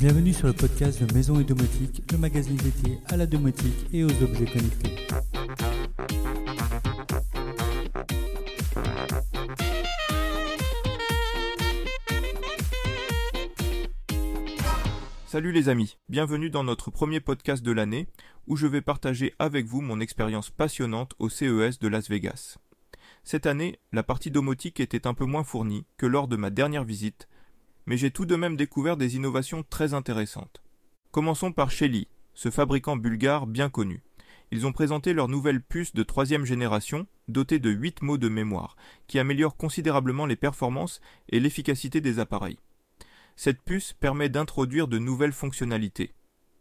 Bienvenue sur le podcast de Maison et Domotique, le magazine dédié à la domotique et aux objets connectés. Salut les amis, bienvenue dans notre premier podcast de l'année où je vais partager avec vous mon expérience passionnante au CES de Las Vegas. Cette année, la partie domotique était un peu moins fournie que lors de ma dernière visite, mais j'ai tout de même découvert des innovations très intéressantes. Commençons par Shelly, ce fabricant bulgare bien connu. Ils ont présenté leur nouvelle puce de troisième génération, dotée de 8 mots de mémoire, qui améliore considérablement les performances et l'efficacité des appareils. Cette puce permet d'introduire de nouvelles fonctionnalités,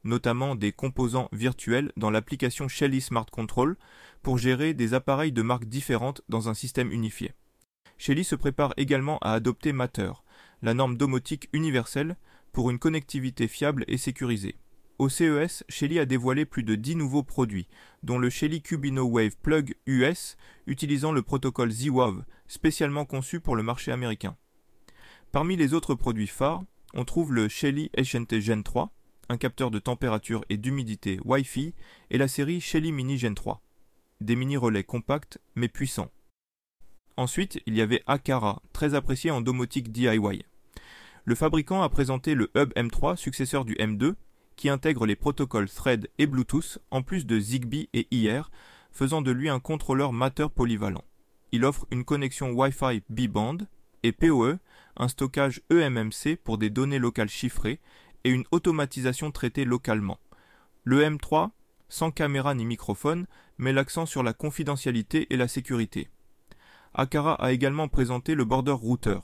notamment des composants virtuels dans l'application Shelly Smart Control pour gérer des appareils de marques différentes dans un système unifié. Shelly se prépare également à adopter Matter, la norme domotique universelle, pour une connectivité fiable et sécurisée. Au CES, Shelly a dévoilé plus de 10 nouveaux produits, dont le Shelly Cubino Wave Plug US, utilisant le protocole Z-Wave, spécialement conçu pour le marché américain. Parmi les autres produits phares, on trouve le Shelly HNT Gen 3, un capteur de température et d'humidité Wi-Fi, et la série Shelly Mini Gen 3, des mini-relais compacts mais puissants. Ensuite, il y avait Akara, très apprécié en domotique DIY. Le fabricant a présenté le Hub M3, successeur du M2, qui intègre les protocoles Thread et Bluetooth, en plus de Zigbee et IR, faisant de lui un contrôleur Matter polyvalent. Il offre une connexion Wi-Fi B-band et PoE, un stockage eMMC pour des données locales chiffrées et une automatisation traitée localement. Le M3, sans caméra ni microphone, met l'accent sur la confidentialité et la sécurité. Akara a également présenté le Border Router,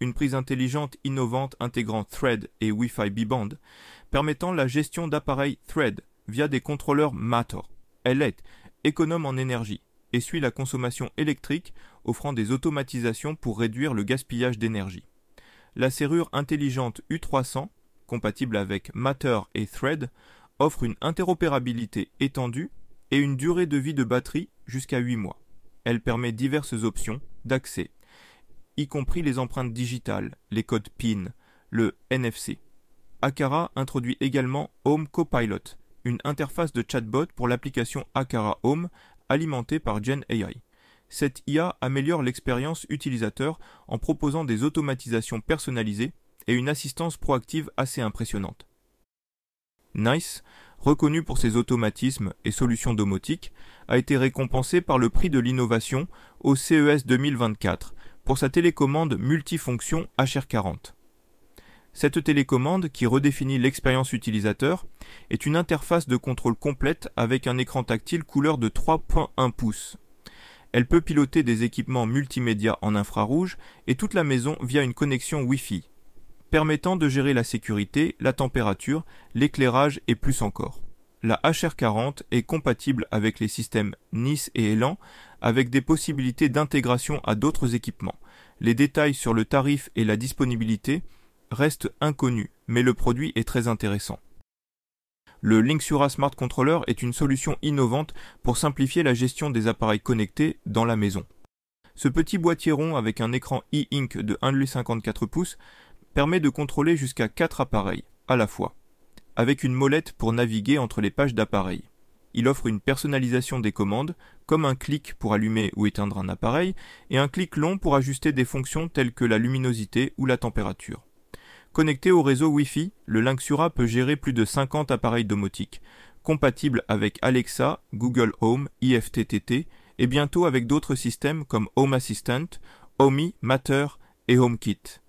une prise intelligente innovante intégrant Thread et Wi-Fi B-band, permettant la gestion d'appareils Thread via des contrôleurs Matter. Elle est économe en énergie et suit la consommation électrique, offrant des automatisations pour réduire le gaspillage d'énergie. La serrure intelligente U300, compatible avec Matter et Thread, offre une interopérabilité étendue et une durée de vie de batterie jusqu'à 8 mois. Elle permet diverses options d'accès, y compris les empreintes digitales, les codes PIN, le NFC. Akara introduit également Home Copilot, une interface de chatbot pour l'application Akara Home alimentée par Gen AI. Cette IA améliore l'expérience utilisateur en proposant des automatisations personnalisées et une assistance proactive assez impressionnante. Nice, reconnu pour ses automatismes et solutions domotiques, a été récompensé par le prix de l'innovation au CES 2024 pour sa télécommande multifonction HR40. Cette télécommande, qui redéfinit l'expérience utilisateur, est une interface de contrôle complète avec un écran tactile couleur de 3.1 pouces. Elle peut piloter des équipements multimédia en infrarouge et toute la maison via une connexion Wi-Fi, permettant de gérer la sécurité, la température, l'éclairage et plus encore. La HR40 est compatible avec les systèmes Nice et Elan avec des possibilités d'intégration à d'autres équipements. Les détails sur le tarif et la disponibilité restent inconnus, mais le produit est très intéressant. Le Linksura Smart Controller est une solution innovante pour simplifier la gestion des appareils connectés dans la maison. Ce petit boîtier rond avec un écran e-ink de 1,54 pouces permet de contrôler jusqu'à 4 appareils à la fois, avec une molette pour naviguer entre les pages d'appareils. Il offre une personnalisation des commandes, comme un clic pour allumer ou éteindre un appareil, et un clic long pour ajuster des fonctions telles que la luminosité ou la température. Connecté au réseau Wi-Fi, le Linksura peut gérer plus de 50 appareils domotiques, compatibles avec Alexa, Google Home, IFTTT, et bientôt avec d'autres systèmes comme Home Assistant, Omi, Matter et HomeKit.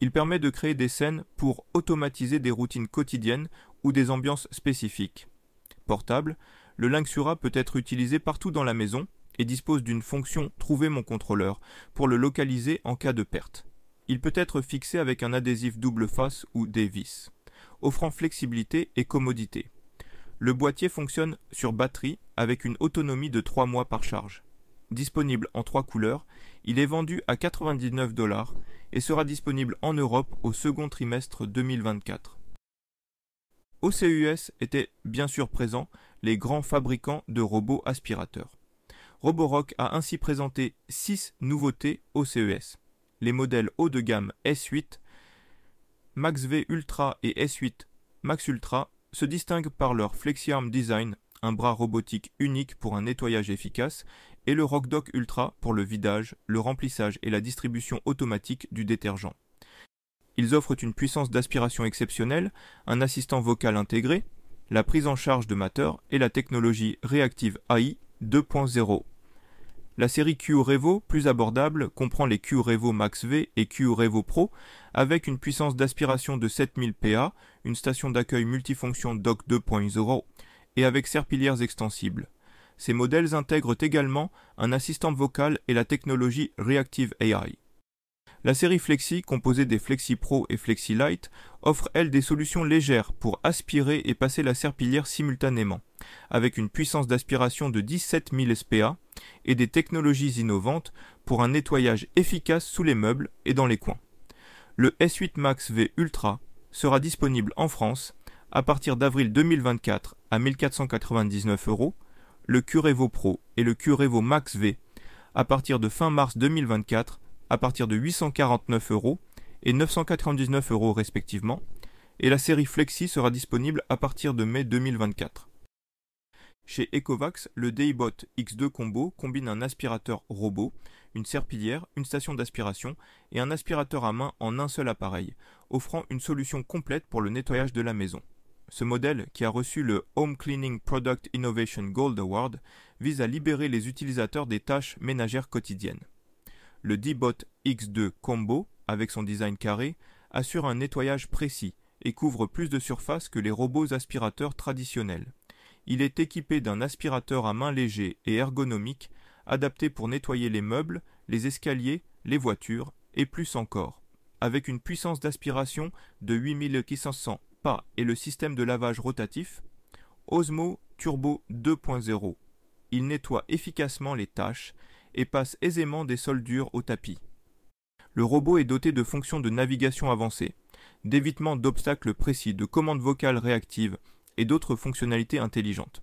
Il permet de créer des scènes pour automatiser des routines quotidiennes ou des ambiances spécifiques. Portable, le Linksura peut être utilisé partout dans la maison et dispose d'une fonction Trouver mon contrôleur pour le localiser en cas de perte. Il peut être fixé avec un adhésif double face ou des vis, offrant flexibilité et commodité. Le boîtier fonctionne sur batterie avec une autonomie de 3 mois par charge. Disponible en trois couleurs, il est vendu à 99 dollars et sera disponible en Europe au second trimestre 2024. Au CES étaient bien sûr présents les grands fabricants de robots aspirateurs. Roborock a ainsi présenté 6 nouveautés au CES. Les modèles haut de gamme S8 Max V Ultra et S8 Max Ultra se distinguent par leur FlexiArm Design, un bras robotique unique pour un nettoyage efficace, et le RockDock Ultra pour le vidage, le remplissage et la distribution automatique du détergent. Ils offrent une puissance d'aspiration exceptionnelle, un assistant vocal intégré, la prise en charge de Matter et la technologie Reactive AI 2.0. La série Q Revo, plus abordable, comprend les Q Revo Max V et Q Revo Pro, avec une puissance d'aspiration de 7000 PA, une station d'accueil multifonction Dock 2.0 et avec serpillières extensibles. Ces modèles intègrent également un assistant vocal et la technologie Reactive AI. La série Flexi, composée des Flexi Pro et Flexi Lite, offre elle des solutions légères pour aspirer et passer la serpillière simultanément, avec une puissance d'aspiration de 17 000 SPA et des technologies innovantes pour un nettoyage efficace sous les meubles et dans les coins. Le S8 Max V Ultra sera disponible en France à partir d'avril 2024 à 1499 euros, le Curevo Pro et le Curevo Max V à partir de fin mars 2024 à partir de 849 euros et 999 euros respectivement, et la série Flexi sera disponible à partir de mai 2024. Chez Ecovax, le Daybot X2 Combo combine un aspirateur robot, une serpillière, une station d'aspiration et un aspirateur à main en un seul appareil, offrant une solution complète pour le nettoyage de la maison. Ce modèle, qui a reçu le Home Cleaning Product Innovation Gold Award, vise à libérer les utilisateurs des tâches ménagères quotidiennes. Le D-Bot X2 Combo, avec son design carré, assure un nettoyage précis et couvre plus de surface que les robots aspirateurs traditionnels. Il est équipé d'un aspirateur à main léger et ergonomique, adapté pour nettoyer les meubles, les escaliers, les voitures et plus encore. Avec une puissance d'aspiration de 8500 pas et le système de lavage rotatif, Osmo Turbo 2.0. Il nettoie efficacement les tâches et passe aisément des sols durs au tapis. Le robot est doté de fonctions de navigation avancées, d'évitement d'obstacles précis, de commandes vocales réactives et d'autres fonctionnalités intelligentes.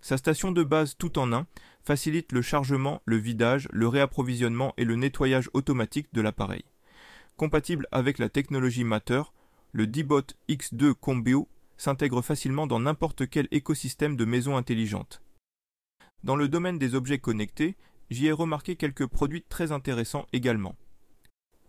Sa station de base tout en un facilite le chargement, le vidage, le réapprovisionnement et le nettoyage automatique de l'appareil. Compatible avec la technologie Matter, le D-Bot X2 Combio s'intègre facilement dans n'importe quel écosystème de maison intelligente. Dans le domaine des objets connectés, j'y ai remarqué quelques produits très intéressants également.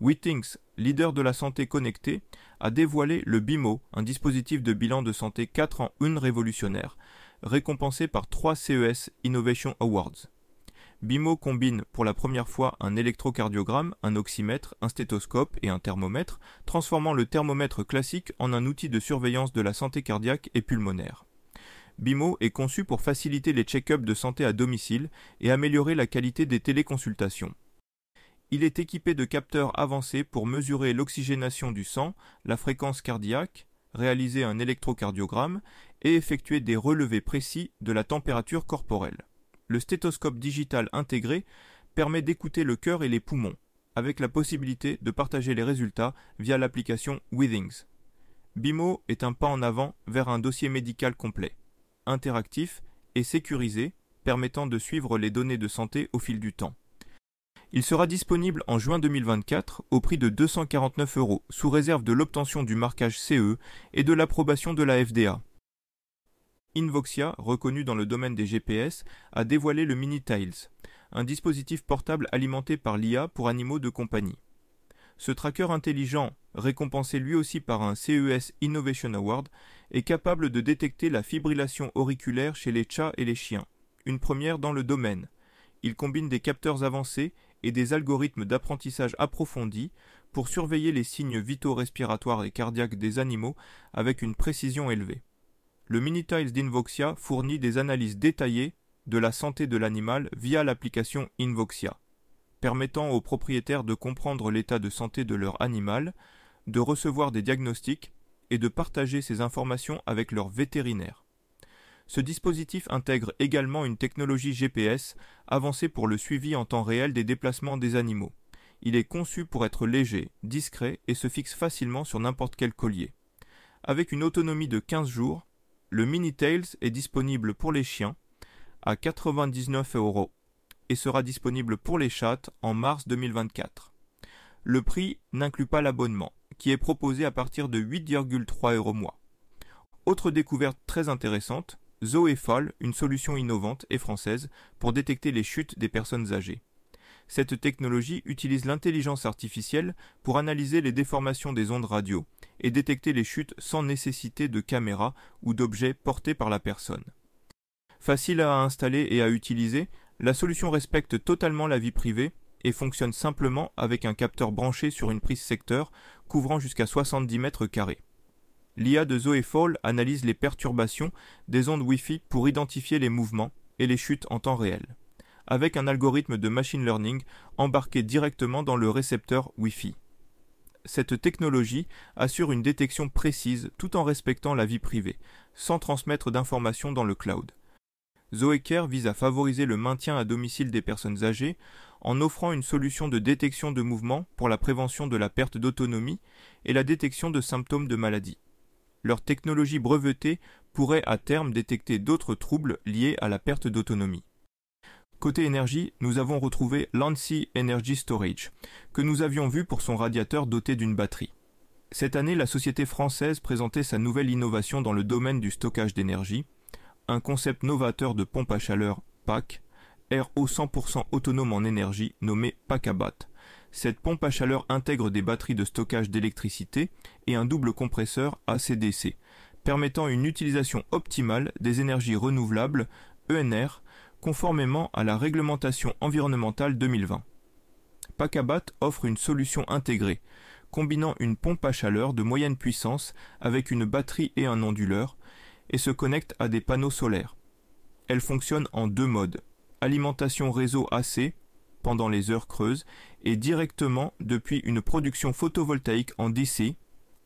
Wittings, leader de la santé connectée, a dévoilé le BIMO, un dispositif de bilan de santé 4 en 1 révolutionnaire, récompensé par 3 CES Innovation Awards. BIMO combine pour la première fois un électrocardiogramme, un oxymètre, un stéthoscope et un thermomètre, transformant le thermomètre classique en un outil de surveillance de la santé cardiaque et pulmonaire. BIMO est conçu pour faciliter les check-ups de santé à domicile et améliorer la qualité des téléconsultations. Il est équipé de capteurs avancés pour mesurer l'oxygénation du sang, la fréquence cardiaque, réaliser un électrocardiogramme et effectuer des relevés précis de la température corporelle. Le stéthoscope digital intégré permet d'écouter le cœur et les poumons, avec la possibilité de partager les résultats via l'application Withings. BIMO est un pas en avant vers un dossier médical complet interactif et sécurisé permettant de suivre les données de santé au fil du temps. Il sera disponible en juin 2024 au prix de 249 euros, sous réserve de l'obtention du marquage CE et de l'approbation de la FDA. Invoxia, reconnu dans le domaine des GPS, a dévoilé le Mini Tiles, un dispositif portable alimenté par l'IA pour animaux de compagnie. Ce tracker intelligent, récompensé lui aussi par un CES Innovation Award, est capable de détecter la fibrillation auriculaire chez les chats et les chiens, une première dans le domaine. Il combine des capteurs avancés et des algorithmes d'apprentissage approfondis pour surveiller les signes vitaux respiratoires et cardiaques des animaux avec une précision élevée. Le Minitiles d'Invoxia fournit des analyses détaillées de la santé de l'animal via l'application Invoxia, permettant aux propriétaires de comprendre l'état de santé de leur animal, de recevoir des diagnostics et de partager ces informations avec leurs vétérinaires. Ce dispositif intègre également une technologie GPS avancée pour le suivi en temps réel des déplacements des animaux. Il est conçu pour être léger, discret et se fixe facilement sur n'importe quel collier. Avec une autonomie de 15 jours, le Mini Tails est disponible pour les chiens à 99 euros et sera disponible pour les chats en mars 2024. Le prix n'inclut pas l'abonnement qui est proposé à partir de 8,3 euros mois. Autre découverte très intéressante, Zoefall, une solution innovante et française pour détecter les chutes des personnes âgées. Cette technologie utilise l'intelligence artificielle pour analyser les déformations des ondes radio et détecter les chutes sans nécessité de caméra ou d'objets portés par la personne. Facile à installer et à utiliser, la solution respecte totalement la vie privée et fonctionne simplement avec un capteur branché sur une prise secteur couvrant jusqu'à 70 mètres carrés. L'IA de Zoefall analyse les perturbations des ondes Wi-Fi pour identifier les mouvements et les chutes en temps réel, avec un algorithme de machine learning embarqué directement dans le récepteur Wi-Fi. Cette technologie assure une détection précise tout en respectant la vie privée, sans transmettre d'informations dans le cloud. Zoeker vise à favoriser le maintien à domicile des personnes âgées en offrant une solution de détection de mouvement pour la prévention de la perte d'autonomie et la détection de symptômes de maladie. Leur technologie brevetée pourrait à terme détecter d'autres troubles liés à la perte d'autonomie. Côté énergie, nous avons retrouvé Lancy Energy Storage, que nous avions vu pour son radiateur doté d'une batterie. Cette année, la société française présentait sa nouvelle innovation dans le domaine du stockage d'énergie, un concept novateur de pompe à chaleur PAC, RO 100% autonome en énergie nommé PACABAT. Cette pompe à chaleur intègre des batteries de stockage d'électricité et un double compresseur ACDC, permettant une utilisation optimale des énergies renouvelables ENR conformément à la réglementation environnementale 2020. Pacabat offre une solution intégrée, combinant une pompe à chaleur de moyenne puissance avec une batterie et un onduleur, et se connecte à des panneaux solaires. Elle fonctionne en deux modes alimentation réseau AC pendant les heures creuses et directement depuis une production photovoltaïque en DC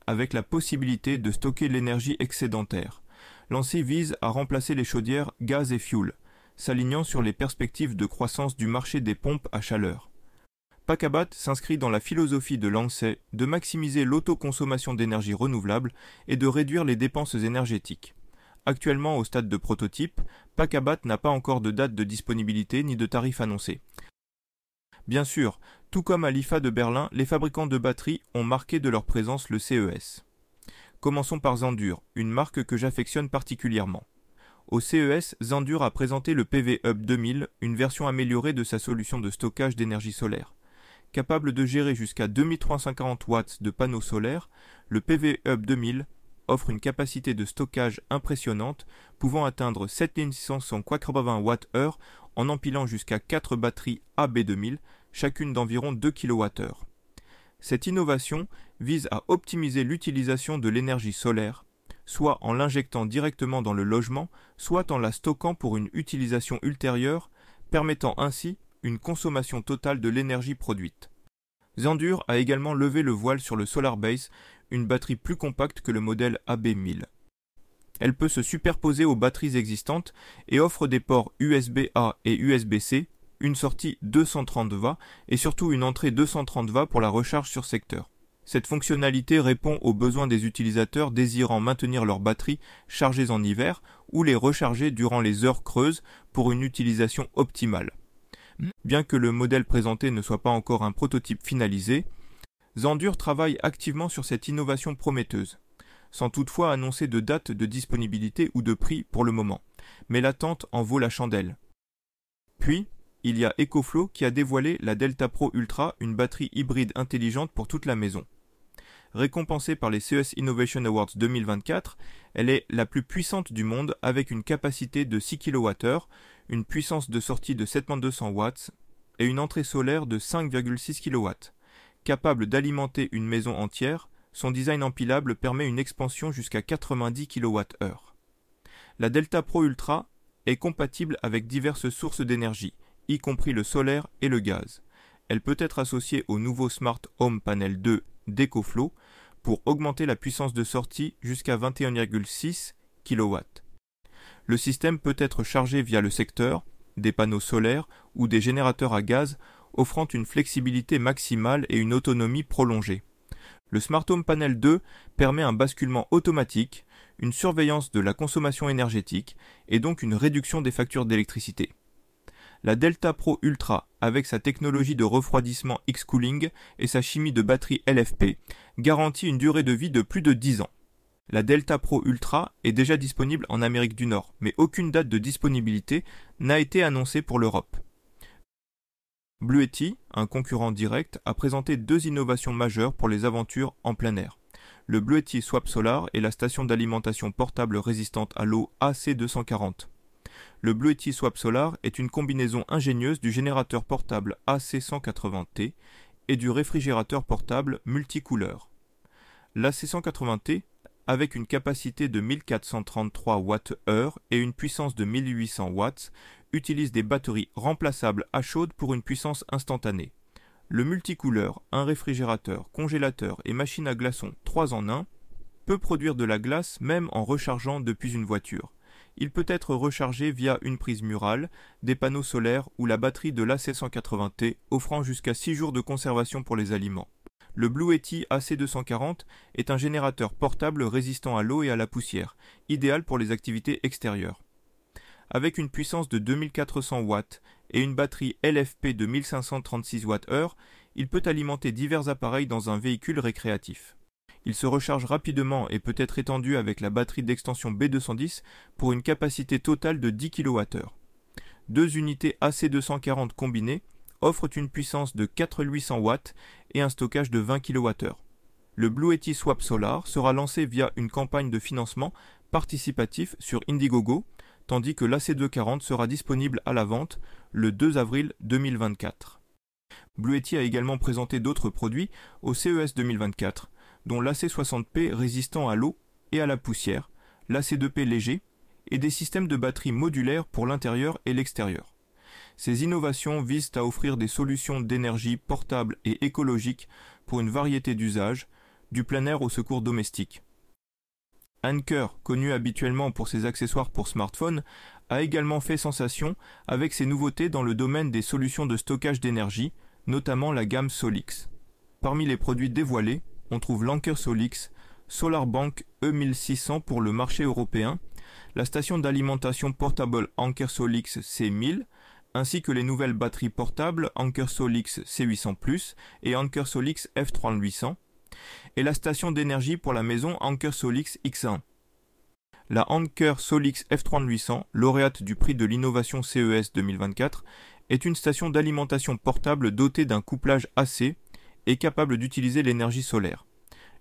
avec la possibilité de stocker l'énergie excédentaire. Lancé vise à remplacer les chaudières gaz et fioul, s'alignant sur les perspectives de croissance du marché des pompes à chaleur. Pacabat s'inscrit dans la philosophie de Lancet de maximiser l'autoconsommation d'énergie renouvelable et de réduire les dépenses énergétiques. Actuellement au stade de prototype, Pacabat n'a pas encore de date de disponibilité ni de tarif annoncé. Bien sûr, tout comme à l'IFA de Berlin, les fabricants de batteries ont marqué de leur présence le CES. Commençons par Zandur, une marque que j'affectionne particulièrement. Au CES, Zandur a présenté le PV Hub 2000, une version améliorée de sa solution de stockage d'énergie solaire. Capable de gérer jusqu'à 2350 watts de panneaux solaires, le PV Hub 2000 offre une capacité de stockage impressionnante, pouvant atteindre 7680 Wh en empilant jusqu'à 4 batteries AB2000, chacune d'environ 2 kWh. Cette innovation vise à optimiser l'utilisation de l'énergie solaire, soit en l'injectant directement dans le logement, soit en la stockant pour une utilisation ultérieure, permettant ainsi une consommation totale de l'énergie produite. Zandur a également levé le voile sur le Solar Base batterie plus compacte que le modèle AB1000. Elle peut se superposer aux batteries existantes et offre des ports USB-A et USB-C, une sortie 230 et surtout une entrée 230 pour la recharge sur secteur. Cette fonctionnalité répond aux besoins des utilisateurs désirant maintenir leur batterie chargées en hiver ou les recharger durant les heures creuses pour une utilisation optimale. Bien que le modèle présenté ne soit pas encore un prototype finalisé, Zandur travaille activement sur cette innovation prometteuse, sans toutefois annoncer de date de disponibilité ou de prix pour le moment, mais l'attente en vaut la chandelle. Puis, il y a EcoFlow qui a dévoilé la Delta Pro Ultra, une batterie hybride intelligente pour toute la maison. Récompensée par les CES Innovation Awards 2024, elle est la plus puissante du monde avec une capacité de 6 kWh, une puissance de sortie de 7200 watts et une entrée solaire de 5,6 kW. Capable d'alimenter une maison entière, son design empilable permet une expansion jusqu'à 90 kWh. La Delta Pro Ultra est compatible avec diverses sources d'énergie, y compris le solaire et le gaz. Elle peut être associée au nouveau Smart Home Panel 2 d'EcoFlow pour augmenter la puissance de sortie jusqu'à 21,6 kW. Le système peut être chargé via le secteur, des panneaux solaires ou des générateurs à gaz offrant une flexibilité maximale et une autonomie prolongée. Le Smart Home Panel 2 permet un basculement automatique, une surveillance de la consommation énergétique et donc une réduction des factures d'électricité. La Delta Pro Ultra, avec sa technologie de refroidissement X-Cooling et sa chimie de batterie LFP, garantit une durée de vie de plus de 10 ans. La Delta Pro Ultra est déjà disponible en Amérique du Nord, mais aucune date de disponibilité n'a été annoncée pour l'Europe. Bluetti, un concurrent direct, a présenté deux innovations majeures pour les aventures en plein air. Le Bluetti Swap Solar et la station d'alimentation portable résistante à l'eau AC240. Le Bluetti Swap Solar est une combinaison ingénieuse du générateur portable AC180T et du réfrigérateur portable multicouleur. L'AC180T, avec une capacité de 1433 Wh et une puissance de 1800 watts, utilise des batteries remplaçables à chaude pour une puissance instantanée. Le multicouleur, un réfrigérateur, congélateur et machine à glaçons 3 en 1 peut produire de la glace même en rechargeant depuis une voiture. Il peut être rechargé via une prise murale, des panneaux solaires ou la batterie de l'AC180T offrant jusqu'à 6 jours de conservation pour les aliments. Le Bluetti AC240 est un générateur portable résistant à l'eau et à la poussière, idéal pour les activités extérieures. Avec une puissance de 2400 watts et une batterie LFP de 1536 Wh, il peut alimenter divers appareils dans un véhicule récréatif. Il se recharge rapidement et peut être étendu avec la batterie d'extension B210 pour une capacité totale de 10 kWh. Deux unités AC240 combinées offrent une puissance de 4800 watts et un stockage de 20 kWh. Le Bluetti Swap Solar sera lancé via une campagne de financement participatif sur Indiegogo tandis que l'AC240 sera disponible à la vente le 2 avril 2024. Bluetti a également présenté d'autres produits au CES 2024, dont l'AC60P résistant à l'eau et à la poussière, l'AC2P léger et des systèmes de batterie modulaires pour l'intérieur et l'extérieur. Ces innovations visent à offrir des solutions d'énergie portables et écologiques pour une variété d'usages, du plein air au secours domestique. Anker, connu habituellement pour ses accessoires pour smartphone, a également fait sensation avec ses nouveautés dans le domaine des solutions de stockage d'énergie, notamment la gamme Solix. Parmi les produits dévoilés, on trouve l'Anker Solix, SolarBank E1600 pour le marché européen, la station d'alimentation portable Anker Solix C1000, ainsi que les nouvelles batteries portables Anker Solix C800 et Anker Solix F3800, et la station d'énergie pour la maison Anker Solix X1. La Anker Solix F3800, lauréate du prix de l'innovation CES 2024, est une station d'alimentation portable dotée d'un couplage AC et capable d'utiliser l'énergie solaire.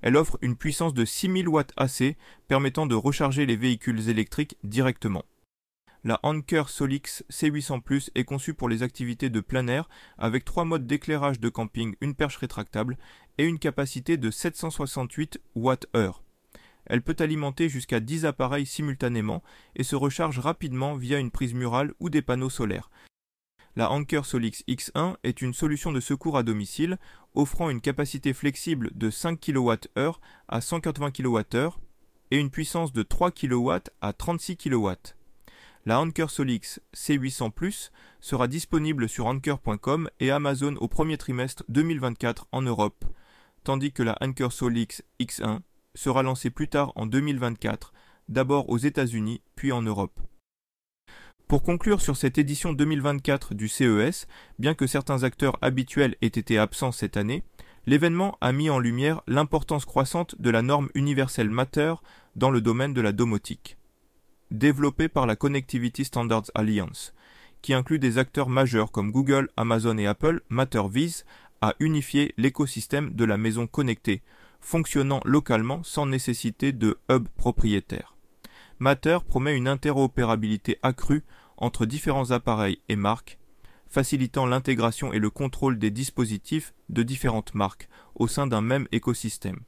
Elle offre une puissance de 6000 watts AC permettant de recharger les véhicules électriques directement. La Anker Solix C800 Plus est conçue pour les activités de plein air avec trois modes d'éclairage de camping, une perche rétractable et une capacité de 768 Wh. Elle peut alimenter jusqu'à 10 appareils simultanément et se recharge rapidement via une prise murale ou des panneaux solaires. La Anker Solix X1 est une solution de secours à domicile offrant une capacité flexible de 5 kWh à 180 kWh et une puissance de 3 kW à 36 kW. La Anker Solix C800 Plus sera disponible sur anker.com et Amazon au premier trimestre 2024 en Europe, tandis que la Anker Solix X1 sera lancée plus tard en 2024, d'abord aux États-Unis puis en Europe. Pour conclure sur cette édition 2024 du CES, bien que certains acteurs habituels aient été absents cette année, l'événement a mis en lumière l'importance croissante de la norme universelle Matter dans le domaine de la domotique développé par la Connectivity Standards Alliance, qui inclut des acteurs majeurs comme Google, Amazon et Apple, Matter vise à unifier l'écosystème de la maison connectée, fonctionnant localement sans nécessité de hub propriétaire. Matter promet une interopérabilité accrue entre différents appareils et marques, facilitant l'intégration et le contrôle des dispositifs de différentes marques au sein d'un même écosystème.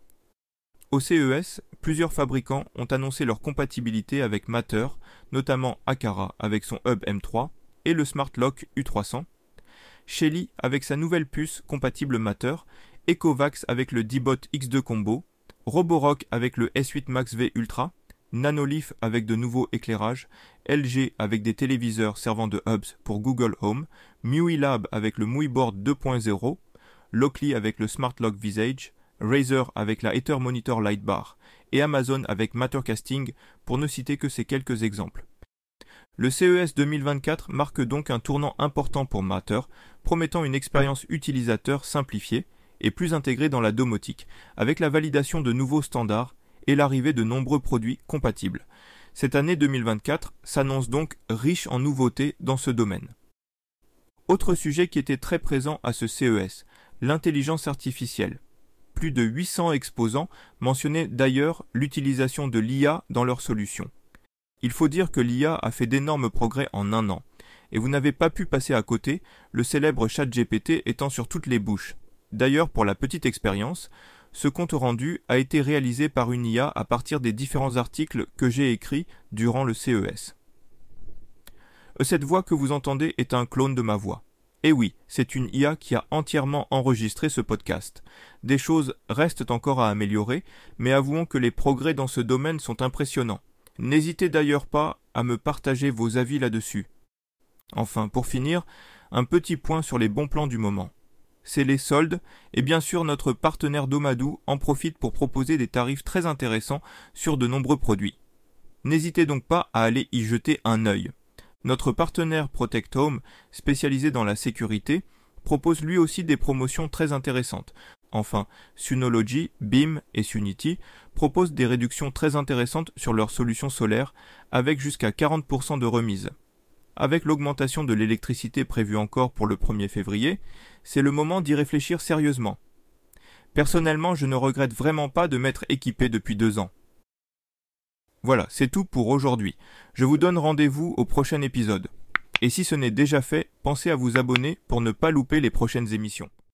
Au CES, plusieurs fabricants ont annoncé leur compatibilité avec Matter, notamment Akara avec son hub M3 et le Smart Lock U300, Shelly avec sa nouvelle puce compatible Matter, Ecovax avec le D-Bot X2 Combo, Roborock avec le S8 Max V Ultra, Nanolith avec de nouveaux éclairages, LG avec des téléviseurs servant de hubs pour Google Home, MIUI Lab avec le MUIBoard 2.0, Lockley avec le Smart Lock Visage, Razer avec la Ether Monitor Lightbar et Amazon avec Mattercasting pour ne citer que ces quelques exemples. Le CES 2024 marque donc un tournant important pour Matter, promettant une expérience utilisateur simplifiée et plus intégrée dans la domotique, avec la validation de nouveaux standards et l'arrivée de nombreux produits compatibles. Cette année 2024 s'annonce donc riche en nouveautés dans ce domaine. Autre sujet qui était très présent à ce CES, l'intelligence artificielle. Plus de 800 exposants mentionnaient d'ailleurs l'utilisation de l'IA dans leurs solutions. Il faut dire que l'IA a fait d'énormes progrès en un an, et vous n'avez pas pu passer à côté, le célèbre chat GPT étant sur toutes les bouches. D'ailleurs, pour la petite expérience, ce compte rendu a été réalisé par une IA à partir des différents articles que j'ai écrits durant le CES. Cette voix que vous entendez est un clone de ma voix. Et oui, c'est une IA qui a entièrement enregistré ce podcast. Des choses restent encore à améliorer, mais avouons que les progrès dans ce domaine sont impressionnants. N'hésitez d'ailleurs pas à me partager vos avis là-dessus. Enfin, pour finir, un petit point sur les bons plans du moment. C'est les soldes, et bien sûr notre partenaire Domadou en profite pour proposer des tarifs très intéressants sur de nombreux produits. N'hésitez donc pas à aller y jeter un œil. Notre partenaire Protect Home, spécialisé dans la sécurité, propose lui aussi des promotions très intéressantes. Enfin, Synology, BIM et Sunity proposent des réductions très intéressantes sur leurs solutions solaires, avec jusqu'à 40% de remise. Avec l'augmentation de l'électricité prévue encore pour le 1er février, c'est le moment d'y réfléchir sérieusement. Personnellement, je ne regrette vraiment pas de m'être équipé depuis deux ans. Voilà, c'est tout pour aujourd'hui. Je vous donne rendez-vous au prochain épisode. Et si ce n'est déjà fait, pensez à vous abonner pour ne pas louper les prochaines émissions.